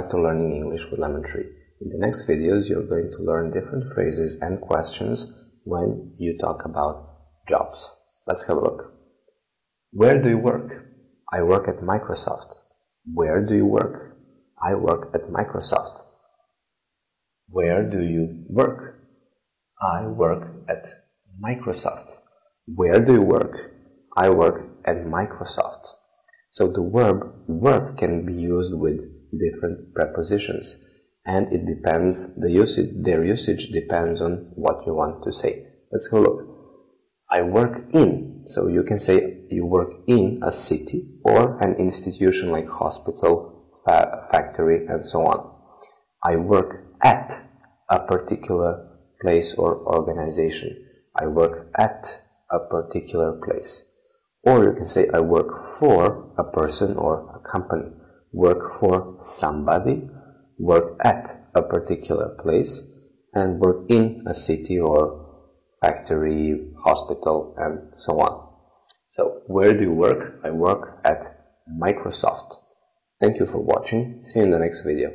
to Learning English with Lemon Tree. In the next videos, you're going to learn different phrases and questions when you talk about jobs. Let's have a look. Where do you work? I work at Microsoft. Where do you work? I work at Microsoft. Where do you work? I work at Microsoft. Where do you work? I work at Microsoft. So the verb work can be used with different prepositions and it depends, the usage, their usage depends on what you want to say. Let's have a look. I work in, so you can say you work in a city or an institution like hospital, fa factory, and so on. I work at a particular place or organization. I work at a particular place. Or you can say I work for a person or a company. Work for somebody, work at a particular place, and work in a city or factory, hospital, and so on. So, where do you work? I work at Microsoft. Thank you for watching. See you in the next video.